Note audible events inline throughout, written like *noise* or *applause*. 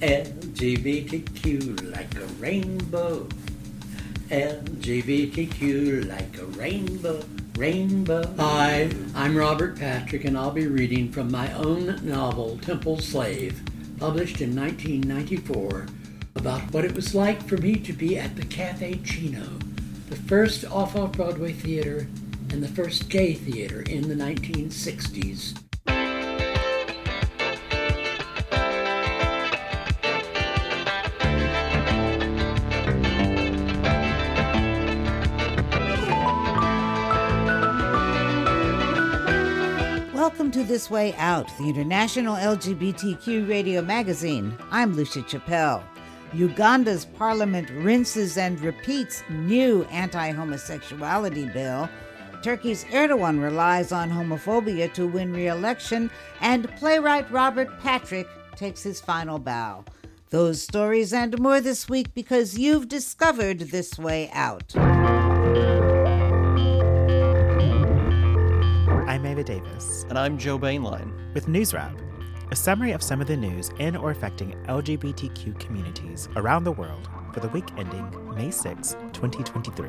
LGBTQ like a rainbow. LGBTQ like a rainbow, rainbow. Hi, I'm Robert Patrick, and I'll be reading from my own novel, Temple Slave, published in 1994, about what it was like for me to be at the Caffe Cino, the first off off Broadway theater and the first gay theater in the 1960s. To This Way Out, the international LGBTQ radio magazine. I'm Lucia Chappelle. Uganda's parliament rinses and repeats new anti homosexuality bill. Turkey's Erdogan relies on homophobia to win re election, and playwright Robert Patrick takes his final bow. Those stories and more this week because you've discovered This Way Out. Davis. And I'm Joe Boehnlein. With News Wrap, a summary of some of the news in or affecting LGBTQ communities around the world for the week ending May 6, 2023.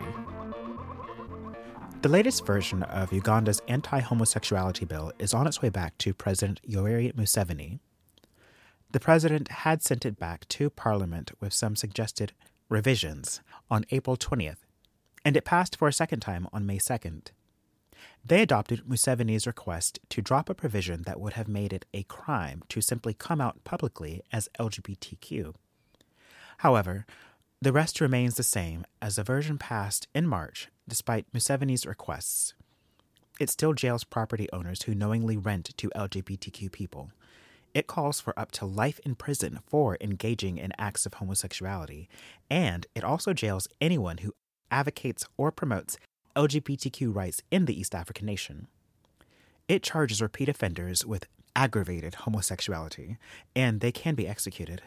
The latest version of Uganda's anti homosexuality bill is on its way back to President Yoweri Museveni. The president had sent it back to Parliament with some suggested revisions on April 20th, and it passed for a second time on May 2nd. They adopted Museveni's request to drop a provision that would have made it a crime to simply come out publicly as LGBTQ. However, the rest remains the same as the version passed in March despite Museveni's requests. It still jails property owners who knowingly rent to LGBTQ people. It calls for up to life in prison for engaging in acts of homosexuality, and it also jails anyone who advocates or promotes LGBTQ rights in the East African nation. It charges repeat offenders with aggravated homosexuality, and they can be executed.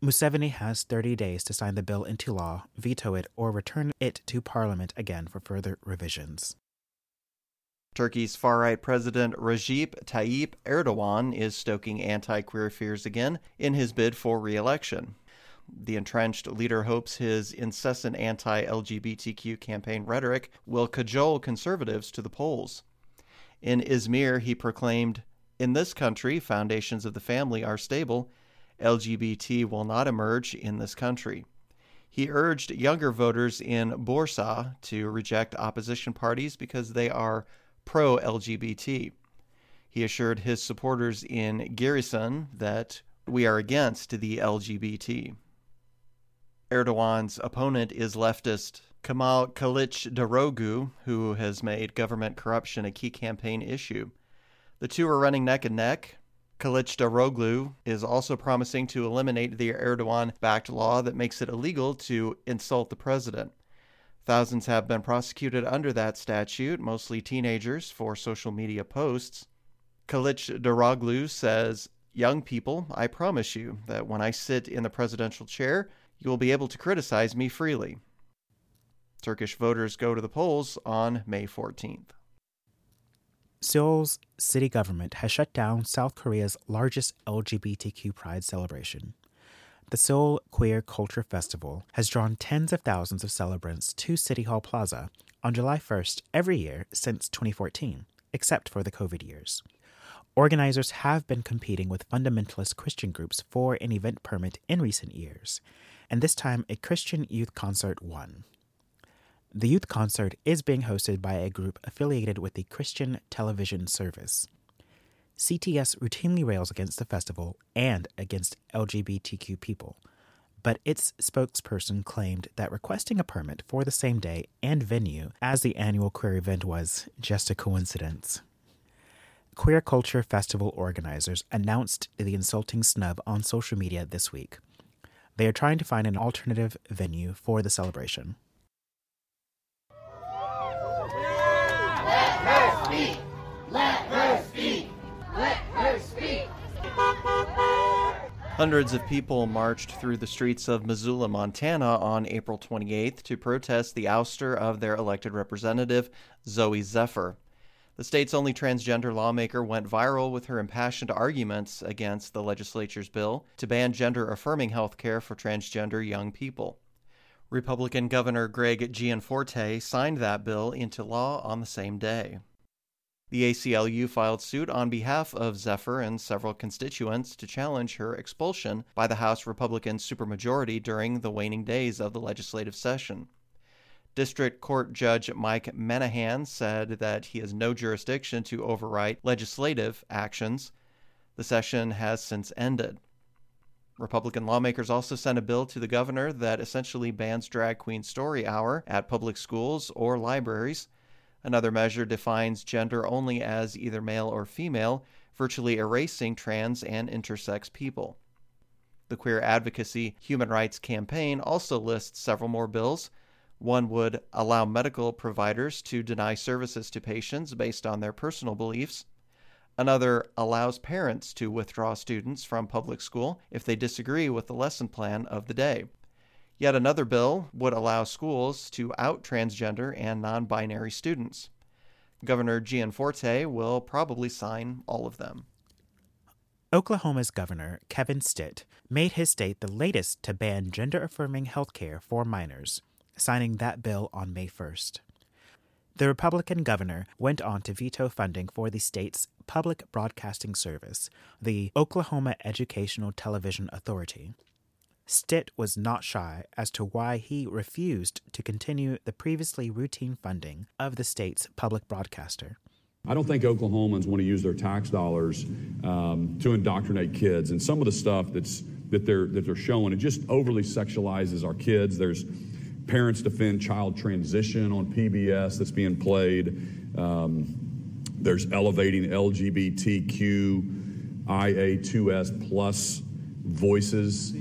Museveni has 30 days to sign the bill into law, veto it, or return it to Parliament again for further revisions. Turkey's far right president Recep Tayyip Erdogan is stoking anti queer fears again in his bid for re election. The entrenched leader hopes his incessant anti LGBTQ campaign rhetoric will cajole conservatives to the polls. In Izmir, he proclaimed, In this country, foundations of the family are stable LGBT will not emerge in this country. He urged younger voters in Bursa to reject opposition parties because they are pro LGBT. He assured his supporters in Giresun that we are against the LGBT. Erdogan's opponent is leftist Kemal Kılıçdaroğlu, who has made government corruption a key campaign issue. The two are running neck and neck. Kılıçdaroğlu is also promising to eliminate the Erdogan backed law that makes it illegal to insult the president. Thousands have been prosecuted under that statute, mostly teenagers, for social media posts. Kılıçdaroğlu says, Young people, I promise you that when I sit in the presidential chair, you will be able to criticize me freely. Turkish voters go to the polls on May 14th. Seoul's city government has shut down South Korea's largest LGBTQ pride celebration. The Seoul Queer Culture Festival has drawn tens of thousands of celebrants to City Hall Plaza on July 1st every year since 2014, except for the COVID years. Organizers have been competing with fundamentalist Christian groups for an event permit in recent years, and this time a Christian youth concert won. The youth concert is being hosted by a group affiliated with the Christian television service. CTS routinely rails against the festival and against LGBTQ people, but its spokesperson claimed that requesting a permit for the same day and venue as the annual queer event was just a coincidence. Queer Culture Festival organizers announced the insulting snub on social media this week. They are trying to find an alternative venue for the celebration. Let her speak. Let her speak. Let her speak. Hundreds of people marched through the streets of Missoula, Montana on April 28th to protest the ouster of their elected representative, Zooey Zephyr. The state's only transgender lawmaker went viral with her impassioned arguments against the legislature's bill to ban gender affirming health care for transgender young people. Republican Governor Greg Gianforte signed that bill into law on the same day. The ACLU filed suit on behalf of Zephyr and several constituents to challenge her expulsion by the House Republican supermajority during the waning days of the legislative session. District Court Judge Mike Menahan said that he has no jurisdiction to override legislative actions. The session has since ended. Republican lawmakers also sent a bill to the governor that essentially bans drag queen story hour at public schools or libraries. Another measure defines gender only as either male or female, virtually erasing trans and intersex people. The Queer Advocacy Human Rights Campaign also lists several more bills. One would allow medical providers to deny services to patients based on their personal beliefs. Another allows parents to withdraw students from public school if they disagree with the lesson plan of the day. Yet another bill would allow schools to out transgender and non binary students. Governor Gianforte will probably sign all of them. Oklahoma's governor, Kevin Stitt, made his state the latest to ban gender affirming health care for minors, signing that bill on May 1st. The Republican governor went on to veto funding for the state's public broadcasting service, the Oklahoma Educational Television Authority. Stitt was not shy as to why he refused to continue the previously routine funding of the state's public broadcaster. I don't think Oklahomans want to use their tax dollars um, to indoctrinate kids, and some of the stuff that's that they're that they're showing it just overly sexualizes our kids. There's parents defend child transition on PBS that's being played. Um, there's elevating LGBTQ IA2S plus voices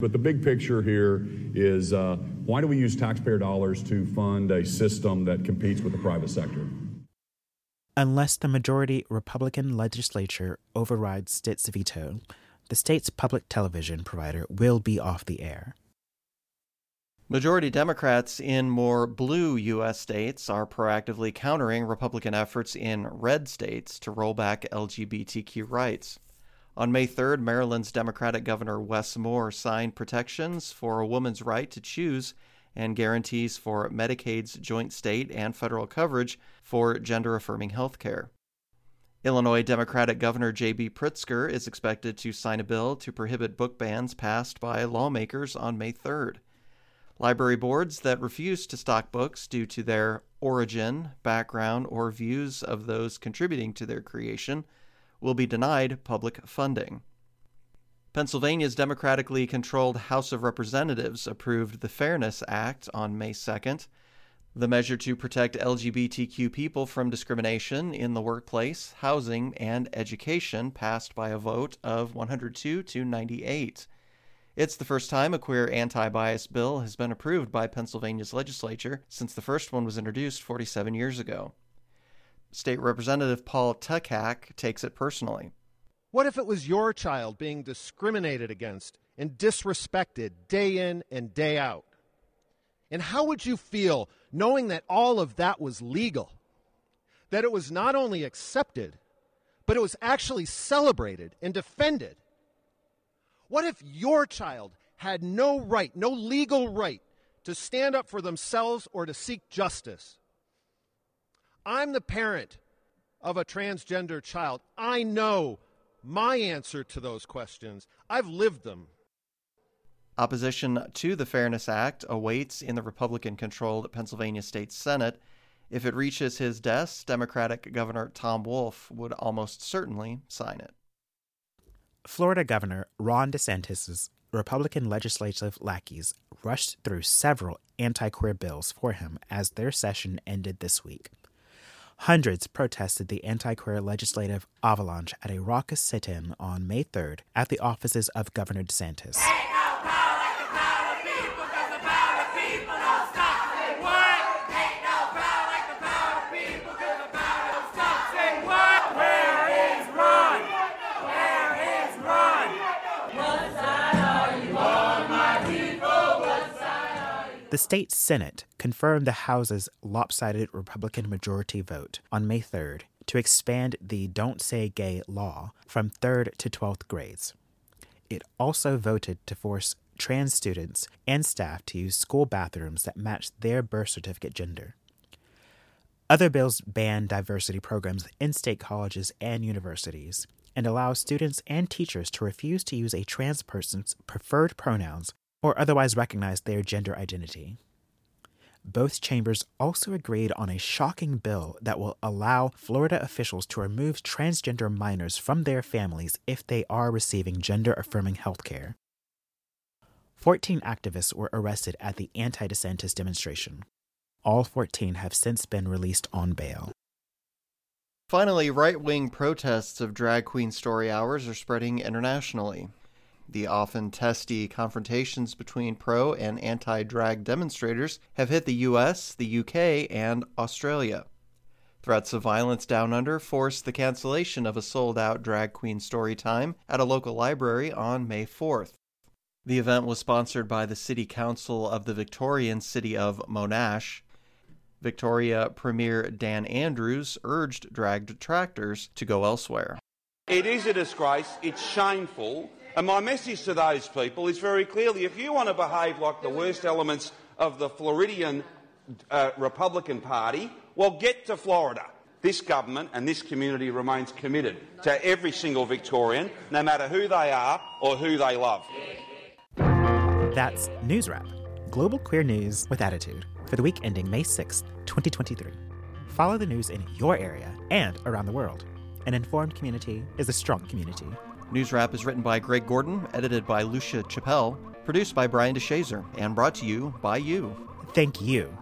but the big picture here is uh, why do we use taxpayer dollars to fund a system that competes with the private sector? Unless the majority Republican legislature overrides Stitt's veto, the state's public television provider will be off the air. Majority Democrats in more blue U.S. states are proactively countering Republican efforts in red states to roll back LGBTQ rights. On May 3rd, Maryland's Democratic Governor Wes Moore signed protections for a woman's right to choose and guarantees for Medicaid's joint state and federal coverage for gender affirming health care. Illinois Democratic Governor J.B. Pritzker is expected to sign a bill to prohibit book bans passed by lawmakers on May 3rd. Library boards that refuse to stock books due to their origin, background, or views of those contributing to their creation will be denied public funding. Pennsylvania's democratically controlled House of Representatives approved the Fairness Act on May 2nd. The measure to protect LGBTQ people from discrimination in the workplace, housing, and education passed by a vote of 102 to 98. It's the first time a queer anti bias bill has been approved by Pennsylvania's legislature since the first one was introduced 47 years ago. State Representative Paul Takac takes it personally. What if it was your child being discriminated against and disrespected day in and day out? And how would you feel knowing that all of that was legal? That it was not only accepted, but it was actually celebrated and defended? What if your child had no right, no legal right, to stand up for themselves or to seek justice? I'm the parent of a transgender child. I know my answer to those questions. I've lived them. Opposition to the Fairness Act awaits in the Republican controlled Pennsylvania State Senate. If it reaches his desk, Democratic Governor Tom Wolf would almost certainly sign it. Florida Governor Ron DeSantis' Republican legislative lackeys rushed through several anti queer bills for him as their session ended this week. Hundreds protested the anti queer legislative avalanche at a raucous sit in on May 3rd at the offices of Governor DeSantis. The state Senate confirmed the House's lopsided Republican majority vote on May 3rd to expand the Don't Say Gay law from 3rd to 12th grades. It also voted to force trans students and staff to use school bathrooms that match their birth certificate gender. Other bills ban diversity programs in state colleges and universities and allow students and teachers to refuse to use a trans person's preferred pronouns or otherwise recognize their gender identity. Both chambers also agreed on a shocking bill that will allow Florida officials to remove transgender minors from their families if they are receiving gender affirming health care. 14 activists were arrested at the anti DeSantis demonstration. All 14 have since been released on bail. Finally, right wing protests of drag queen story hours are spreading internationally. The often testy confrontations between pro and anti drag demonstrators have hit the US, the UK, and Australia. Threats of violence down under forced the cancellation of a sold out drag queen story time at a local library on May 4th. The event was sponsored by the City Council of the Victorian city of Monash Victoria Premier Dan Andrews urged drag detractors to go elsewhere. It is a disgrace, it's shameful, and my message to those people is very clearly if you want to behave like the worst elements of the Floridian uh, Republican Party, well, get to Florida. This government and this community remains committed to every single Victorian, no matter who they are or who they love. That's News Wrap, global queer news with attitude for the week ending May 6th, 2023. Follow the news in your area and around the world. An informed community is a strong community. News Wrap is written by Greg Gordon, edited by Lucia Chappelle, produced by Brian DeShazor, and brought to you by you. Thank you.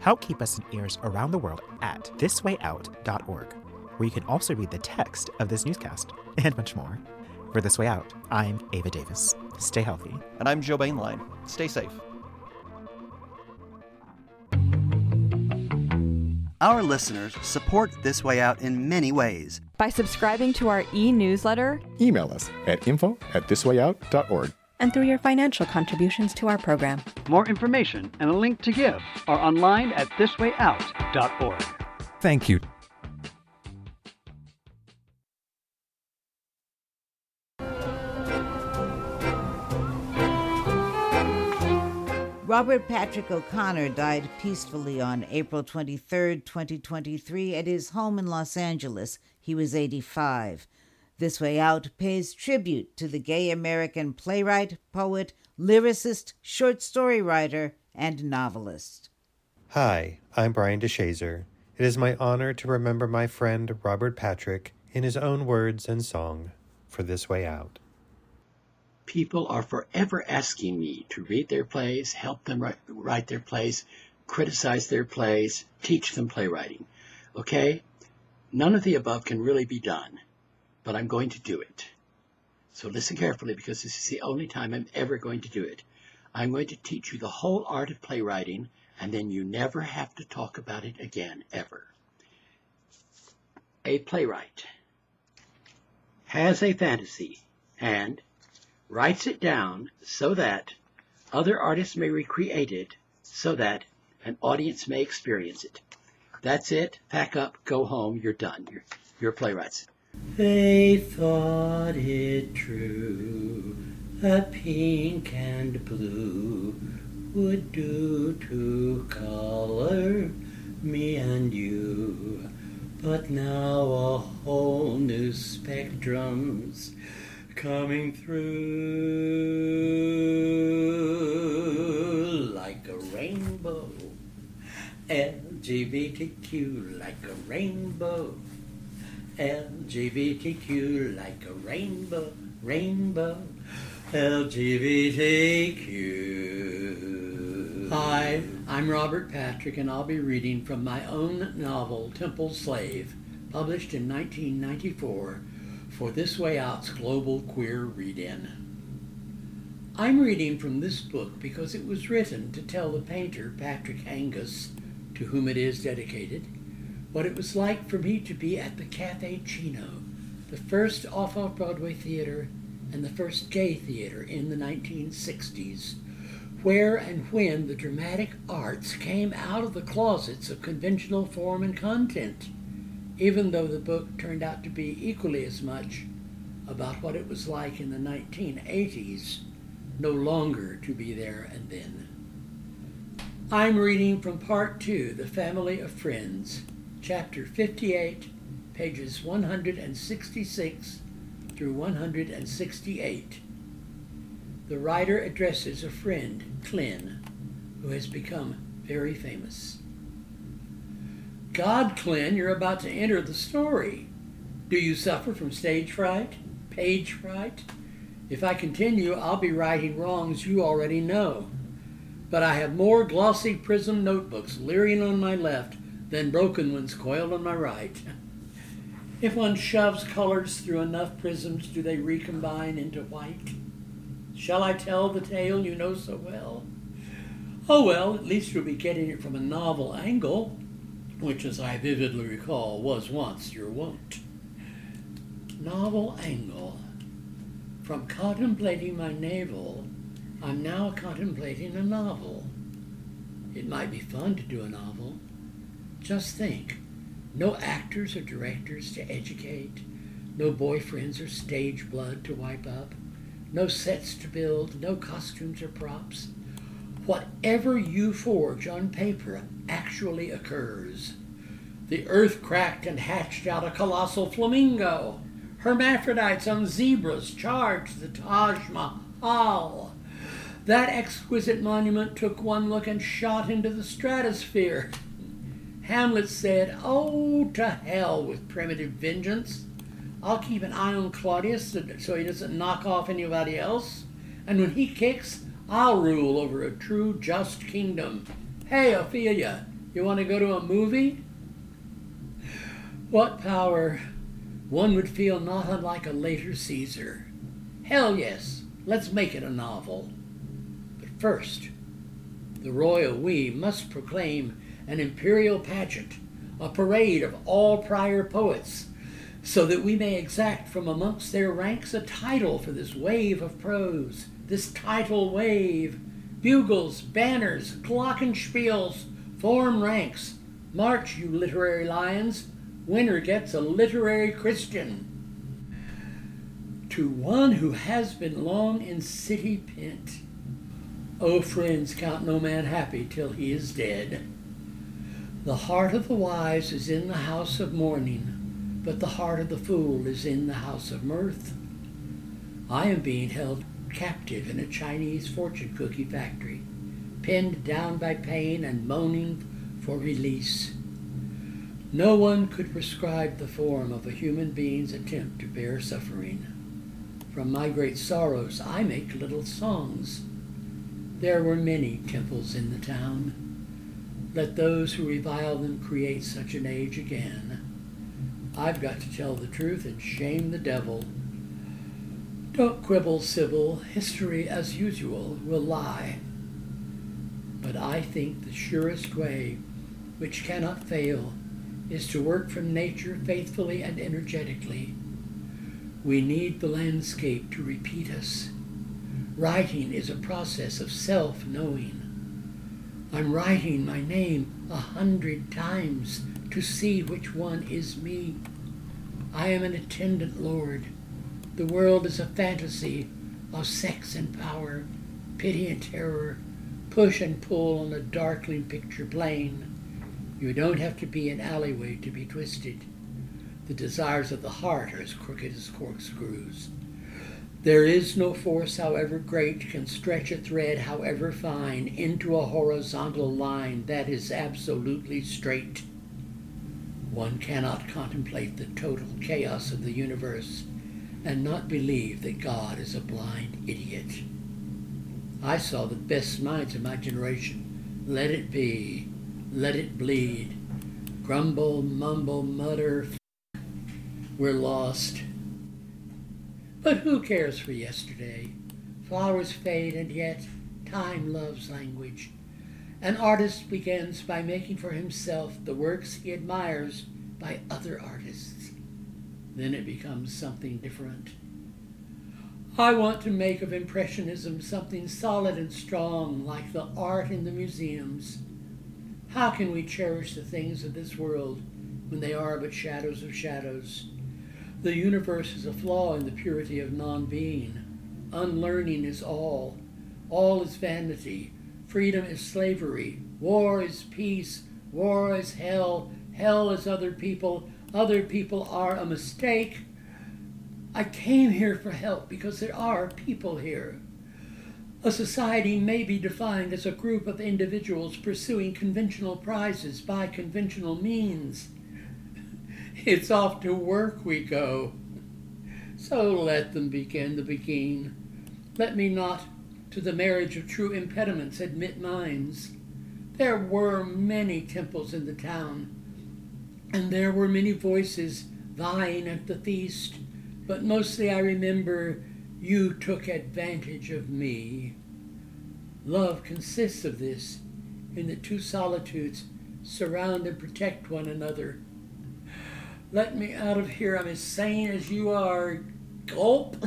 Help keep us in ears around the world at thiswayout.org, where you can also read the text of this newscast *laughs* and much more. For This Way Out, I'm Ava Davis. Stay healthy. And I'm Joe Boehnlein. Stay safe. Our listeners support This Way Out in many ways. By subscribing to our e newsletter, email us at info at thiswayout.org, and through your financial contributions to our program. More information and a link to give are online at thiswayout.org. Thank you. Robert Patrick O'Connor died peacefully on April 23, 2023, at his home in Los Angeles. He was 85. This Way Out pays tribute to the gay American playwright, poet, lyricist, short story writer, and novelist. Hi, I'm Brian DeShazor. It is my honor to remember my friend Robert Patrick in his own words and song for This Way Out. People are forever asking me to read their plays, help them write, write their plays, criticize their plays, teach them playwriting. Okay? None of the above can really be done, but I'm going to do it. So listen carefully because this is the only time I'm ever going to do it. I'm going to teach you the whole art of playwriting, and then you never have to talk about it again, ever. A playwright has a fantasy and writes it down so that other artists may recreate it so that an audience may experience it. That's it. Pack up, go home, you're done. You're, you're playwrights. They thought it true that pink and blue would do to color me and you. But now a whole new spectrum's coming through like a rainbow. LGBTQ like a rainbow. LGBTQ like a rainbow, rainbow. LGBTQ. Hi, I'm Robert Patrick, and I'll be reading from my own novel, Temple Slave, published in 1994 for This Way Out's Global Queer Read In. I'm reading from this book because it was written to tell the painter Patrick Angus, to whom it is dedicated, what it was like for me to be at the Caffe Cino, the first off off Broadway theater and the first gay theater in the 1960s, where and when the dramatic arts came out of the closets of conventional form and content even though the book turned out to be equally as much about what it was like in the 1980s, no longer to be there and then. I'm reading from Part 2, The Family of Friends, Chapter 58, pages 166 through 168. The writer addresses a friend, Clint, who has become very famous. God, Clint, you're about to enter the story. Do you suffer from stage fright? Page fright? If I continue, I'll be righting wrongs you already know. But I have more glossy prism notebooks leering on my left than broken ones coiled on my right. If one shoves colors through enough prisms, do they recombine into white? Shall I tell the tale you know so well? Oh well, at least you'll be getting it from a novel angle, which, as I vividly recall, was once your wont. Novel angle. From contemplating my navel, I'm now contemplating a novel. It might be fun to do a novel. Just think no actors or directors to educate, no boyfriends or stage blood to wipe up, no sets to build, no costumes or props. Whatever you forge on paper actually occurs. The earth cracked and hatched out a colossal flamingo. Hermaphrodites on zebras charged the Taj Mahal. That exquisite monument took one look and shot into the stratosphere. Hamlet said, Oh, to hell with primitive vengeance. I'll keep an eye on Claudius so he doesn't knock off anybody else. And when he kicks, I'll rule over a true, just kingdom. Hey, Ophelia, you want to go to a movie? What power! One would feel not unlike a later Caesar. Hell yes, let's make it a novel. But first, the royal we must proclaim an imperial pageant, a parade of all prior poets, so that we may exact from amongst their ranks a title for this wave of prose, this title wave. Bugles, banners, glockenspiels, form ranks. March, you literary lions. Winner gets a literary Christian. To one who has been long in city pent. O oh, friends, count no man happy till he is dead. The heart of the wise is in the house of mourning, but the heart of the fool is in the house of mirth. I am being held captive in a Chinese fortune cookie factory, pinned down by pain and moaning for release. No one could prescribe the form of a human being's attempt to bear suffering. From my great sorrows I make little songs. There were many temples in the town let those who revile them create such an age again. I've got to tell the truth and shame the devil. Don't quibble, Sybil. History, as usual, will lie. But I think the surest way, which cannot fail, is to work from nature faithfully and energetically. We need the landscape to repeat us. Writing is a process of self knowing. I'm writing my name a hundred times to see which one is me. I am an attendant lord. The world is a fantasy of sex and power, pity and terror, push and pull on a darkling picture plane. You don't have to be an alleyway to be twisted. The desires of the heart are as crooked as corkscrews. There is no force, however great, can stretch a thread, however fine, into a horizontal line that is absolutely straight. One cannot contemplate the total chaos of the universe and not believe that God is a blind idiot. I saw the best minds of my generation. Let it be. Let it bleed. Grumble, mumble, mutter. We're lost. But who cares for yesterday? Flowers fade, and yet time loves language. An artist begins by making for himself the works he admires by other artists. Then it becomes something different. I want to make of Impressionism something solid and strong, like the art in the museums. How can we cherish the things of this world when they are but shadows of shadows. The universe is a flaw in the purity of non being. Unlearning is all. All is vanity. Freedom is slavery. War is peace. War is hell. Hell is other people. Other people are a mistake. I came here for help because there are people here. A society may be defined as a group of individuals pursuing conventional prizes by conventional means. *laughs* It's off to work we go. So let them begin the begin. Let me not, to the marriage of true impediments, admit minds. There were many temples in the town, and there were many voices vying at the feast, but mostly I remember you took advantage of me. Love consists of this, in that two solitudes surround and protect one another. Let me out of here. I'm as sane as you are. Gulp.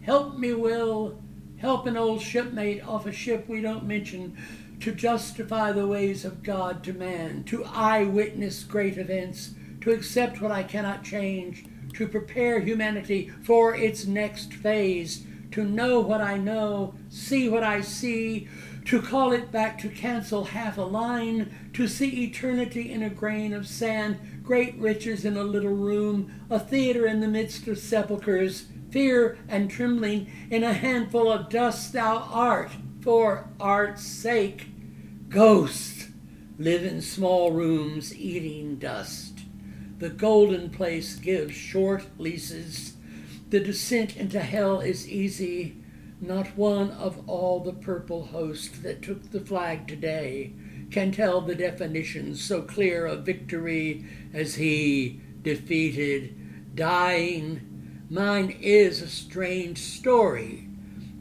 Help me, Will. Help an old shipmate off a ship we don't mention to justify the ways of God to man, to eyewitness great events, to accept what I cannot change, to prepare humanity for its next phase, to know what I know, see what I see, to call it back to cancel half a line, to see eternity in a grain of sand, great riches in a little room, a theater in the midst of sepulchres, fear and trembling in a handful of dust thou art, for art's sake. Ghosts live in small rooms eating dust. The golden place gives short leases. The descent into hell is easy. Not one of all the purple host that took the flag today can tell the definitions so clear of victory as he defeated, dying. Mine is a strange story.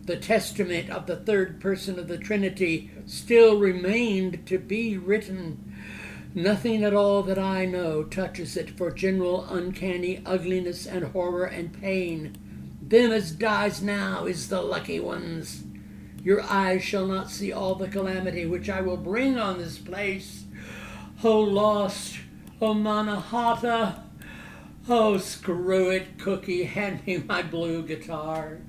The testament of the third person of the Trinity still remained to be written. Nothing at all that I know touches it for general uncanny ugliness and horror and pain. Them as dies now is the lucky ones. Your eyes shall not see all the calamity which I will bring on this place. Oh, lost, oh, Mannahatta, oh, screw it, Cookie, *laughs* hand me my blue guitar.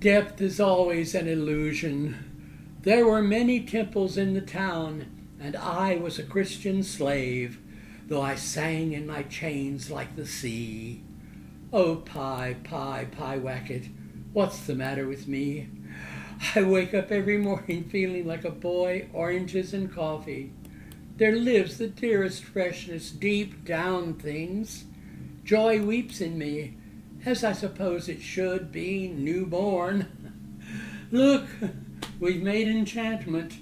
Depth is always an illusion. There were many temples in the town, and I was a Christian slave, though I sang in my chains like the sea. Oh, Pie, Pie, Pyewacket, what's the matter with me? I wake up every morning feeling like a boy, oranges and coffee. There lives the dearest freshness deep down things. Joy weeps in me, as I suppose it should be newborn. *laughs* Look, we've made enchantment.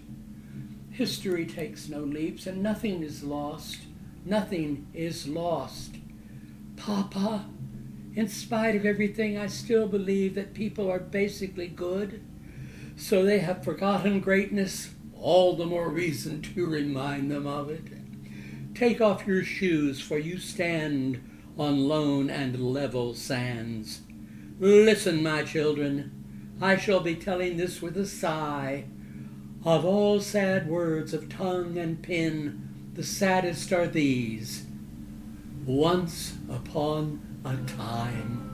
History takes no leaps, and nothing is lost. Nothing is lost. Papa, in spite of everything, I still believe that people are basically good so they have forgotten greatness, all the more reason to remind them of it. Take off your shoes, for you stand on lone and level sands. Listen, my children, I shall be telling this with a sigh. Of all sad words of tongue and pen, the saddest are these. Once upon a time.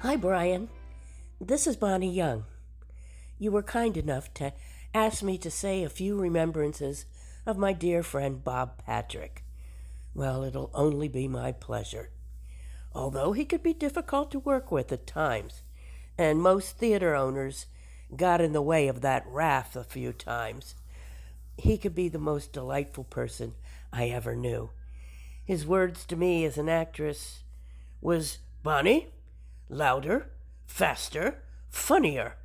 Hi, Brian. This is Bonnie Young. You were kind enough to ask me to say a few remembrances of my dear friend Bob Patrick. Well, it'll only be my pleasure. Although he could be difficult to work with at times, and most theater owners got in the way of that wrath a few times, he could be the most delightful person I ever knew. His words to me as an actress was, Bonnie, louder, faster, funnier.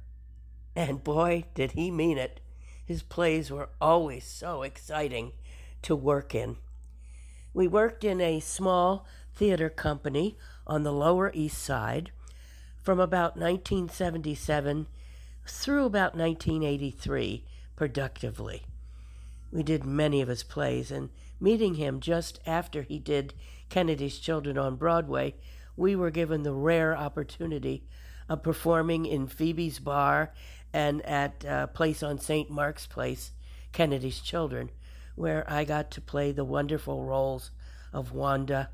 And boy, did he mean it. His plays were always so exciting to work in. We worked in a small theater company on the Lower East Side from about 1977 through about 1983 productively. We did many of his plays, and meeting him just after he did Kennedy's Children on Broadway we were given the rare opportunity of performing in Phoebe's Bar and at a place on St. Mark's Place Kennedy's Children, where I got to play the wonderful roles of Wanda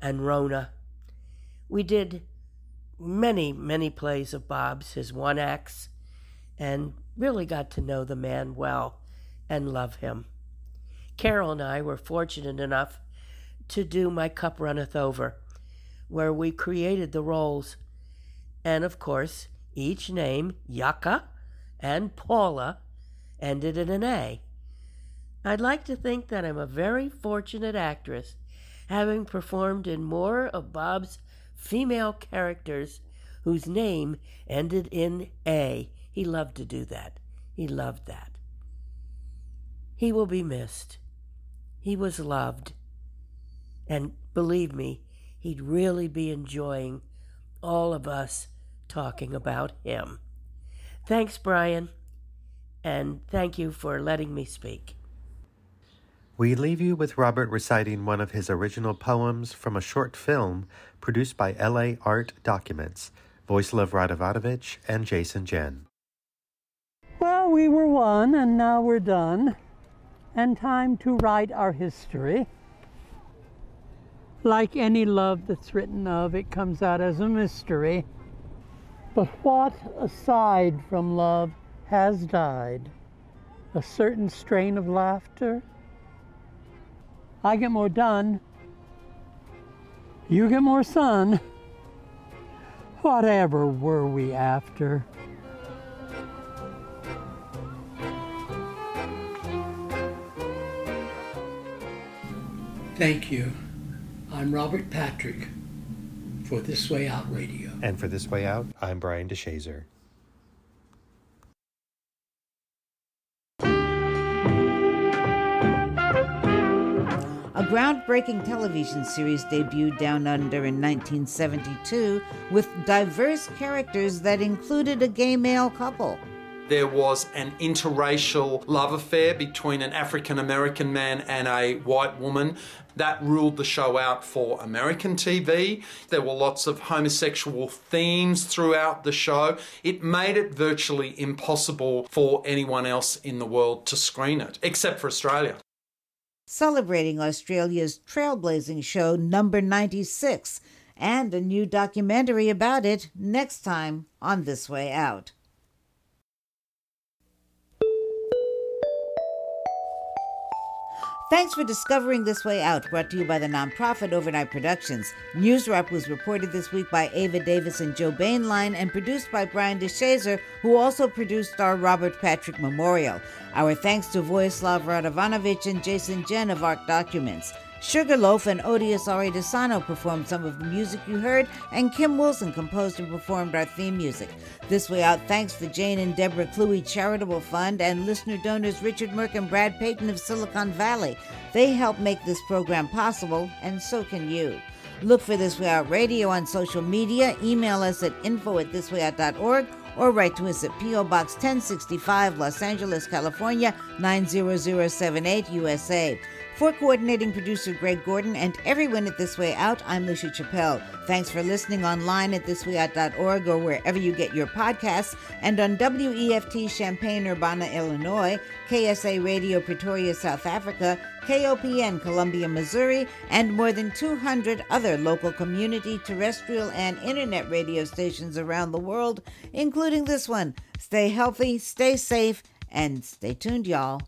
and Rona. We did many, many plays of Bob's, his one acts, and really got to know the man well and love him. Carol and I were fortunate enough to do My Cup Runneth Over, where we created the roles. And of course, each name, Yucca and Paula, ended in an A. I'd like to think that I'm a very fortunate actress, having performed in more of Bob's female characters whose name ended in A. He loved to do that. He loved that. He will be missed. He was loved. And believe me, he'd really be enjoying all of us talking about him. Thanks, Brian, and thank you for letting me speak. We leave you with Robert reciting one of his original poems from a short film produced by LA Art Documents, Vojislav Radovanovic and Jason Jen. Well, we were one, and now we're done, and time to write our history. Like any love that's written of, it comes out as a mystery. But what, aside from love, has died? A certain strain of laughter? I get more done. You get more sun. Whatever were we after? Thank you. I'm Robert Patrick for This Way Out Radio. And for This Way Out, I'm Brian DeShazor. A groundbreaking television series debuted down under in 1972 with diverse characters that included a gay male couple. There was an interracial love affair between an African American man and a white woman. That ruled the show out for American TV. There were lots of homosexual themes throughout the show. It made it virtually impossible for anyone else in the world to screen it, except for Australia. Celebrating Australia's trailblazing show number 96 and a new documentary about it next time on This Way Out. Thanks for discovering This Way Out, brought to you by the nonprofit Overnight Productions. News Wrap was reported this week by Ava Davis and Joe Boehnlein and produced by Brian DeShazor, who also produced our Robert Patrick Memorial. Our thanks to Vojislav Radovanovic and Jason Jen of Art Documents. Sugarloaf and Odious Aridesano performed some of the music you heard, and Kim Wilson composed and performed our theme music. This way out, thanks to Jane and Deborah Cluey Charitable Fund and listener donors Richard Merck and Brad Payton of Silicon Valley. They help make this program possible, and so can you. Look for This Way Out Radio on social media, email us at info at thiswayout.org, or write to us at P.O. Box 1065, Los Angeles, California 90078, USA. For coordinating producer Greg Gordon and everyone at This Way Out, I'm Lucia Chappelle. Thanks for listening online at thiswayout.org or wherever you get your podcasts, and on WEFT Champaign, Urbana, Illinois, KSA Radio Pretoria, South Africa, KOPN Columbia, Missouri, and more than 200 other local community, terrestrial, and internet radio stations around the world, including this one. Stay healthy, stay safe, and stay tuned, y'all.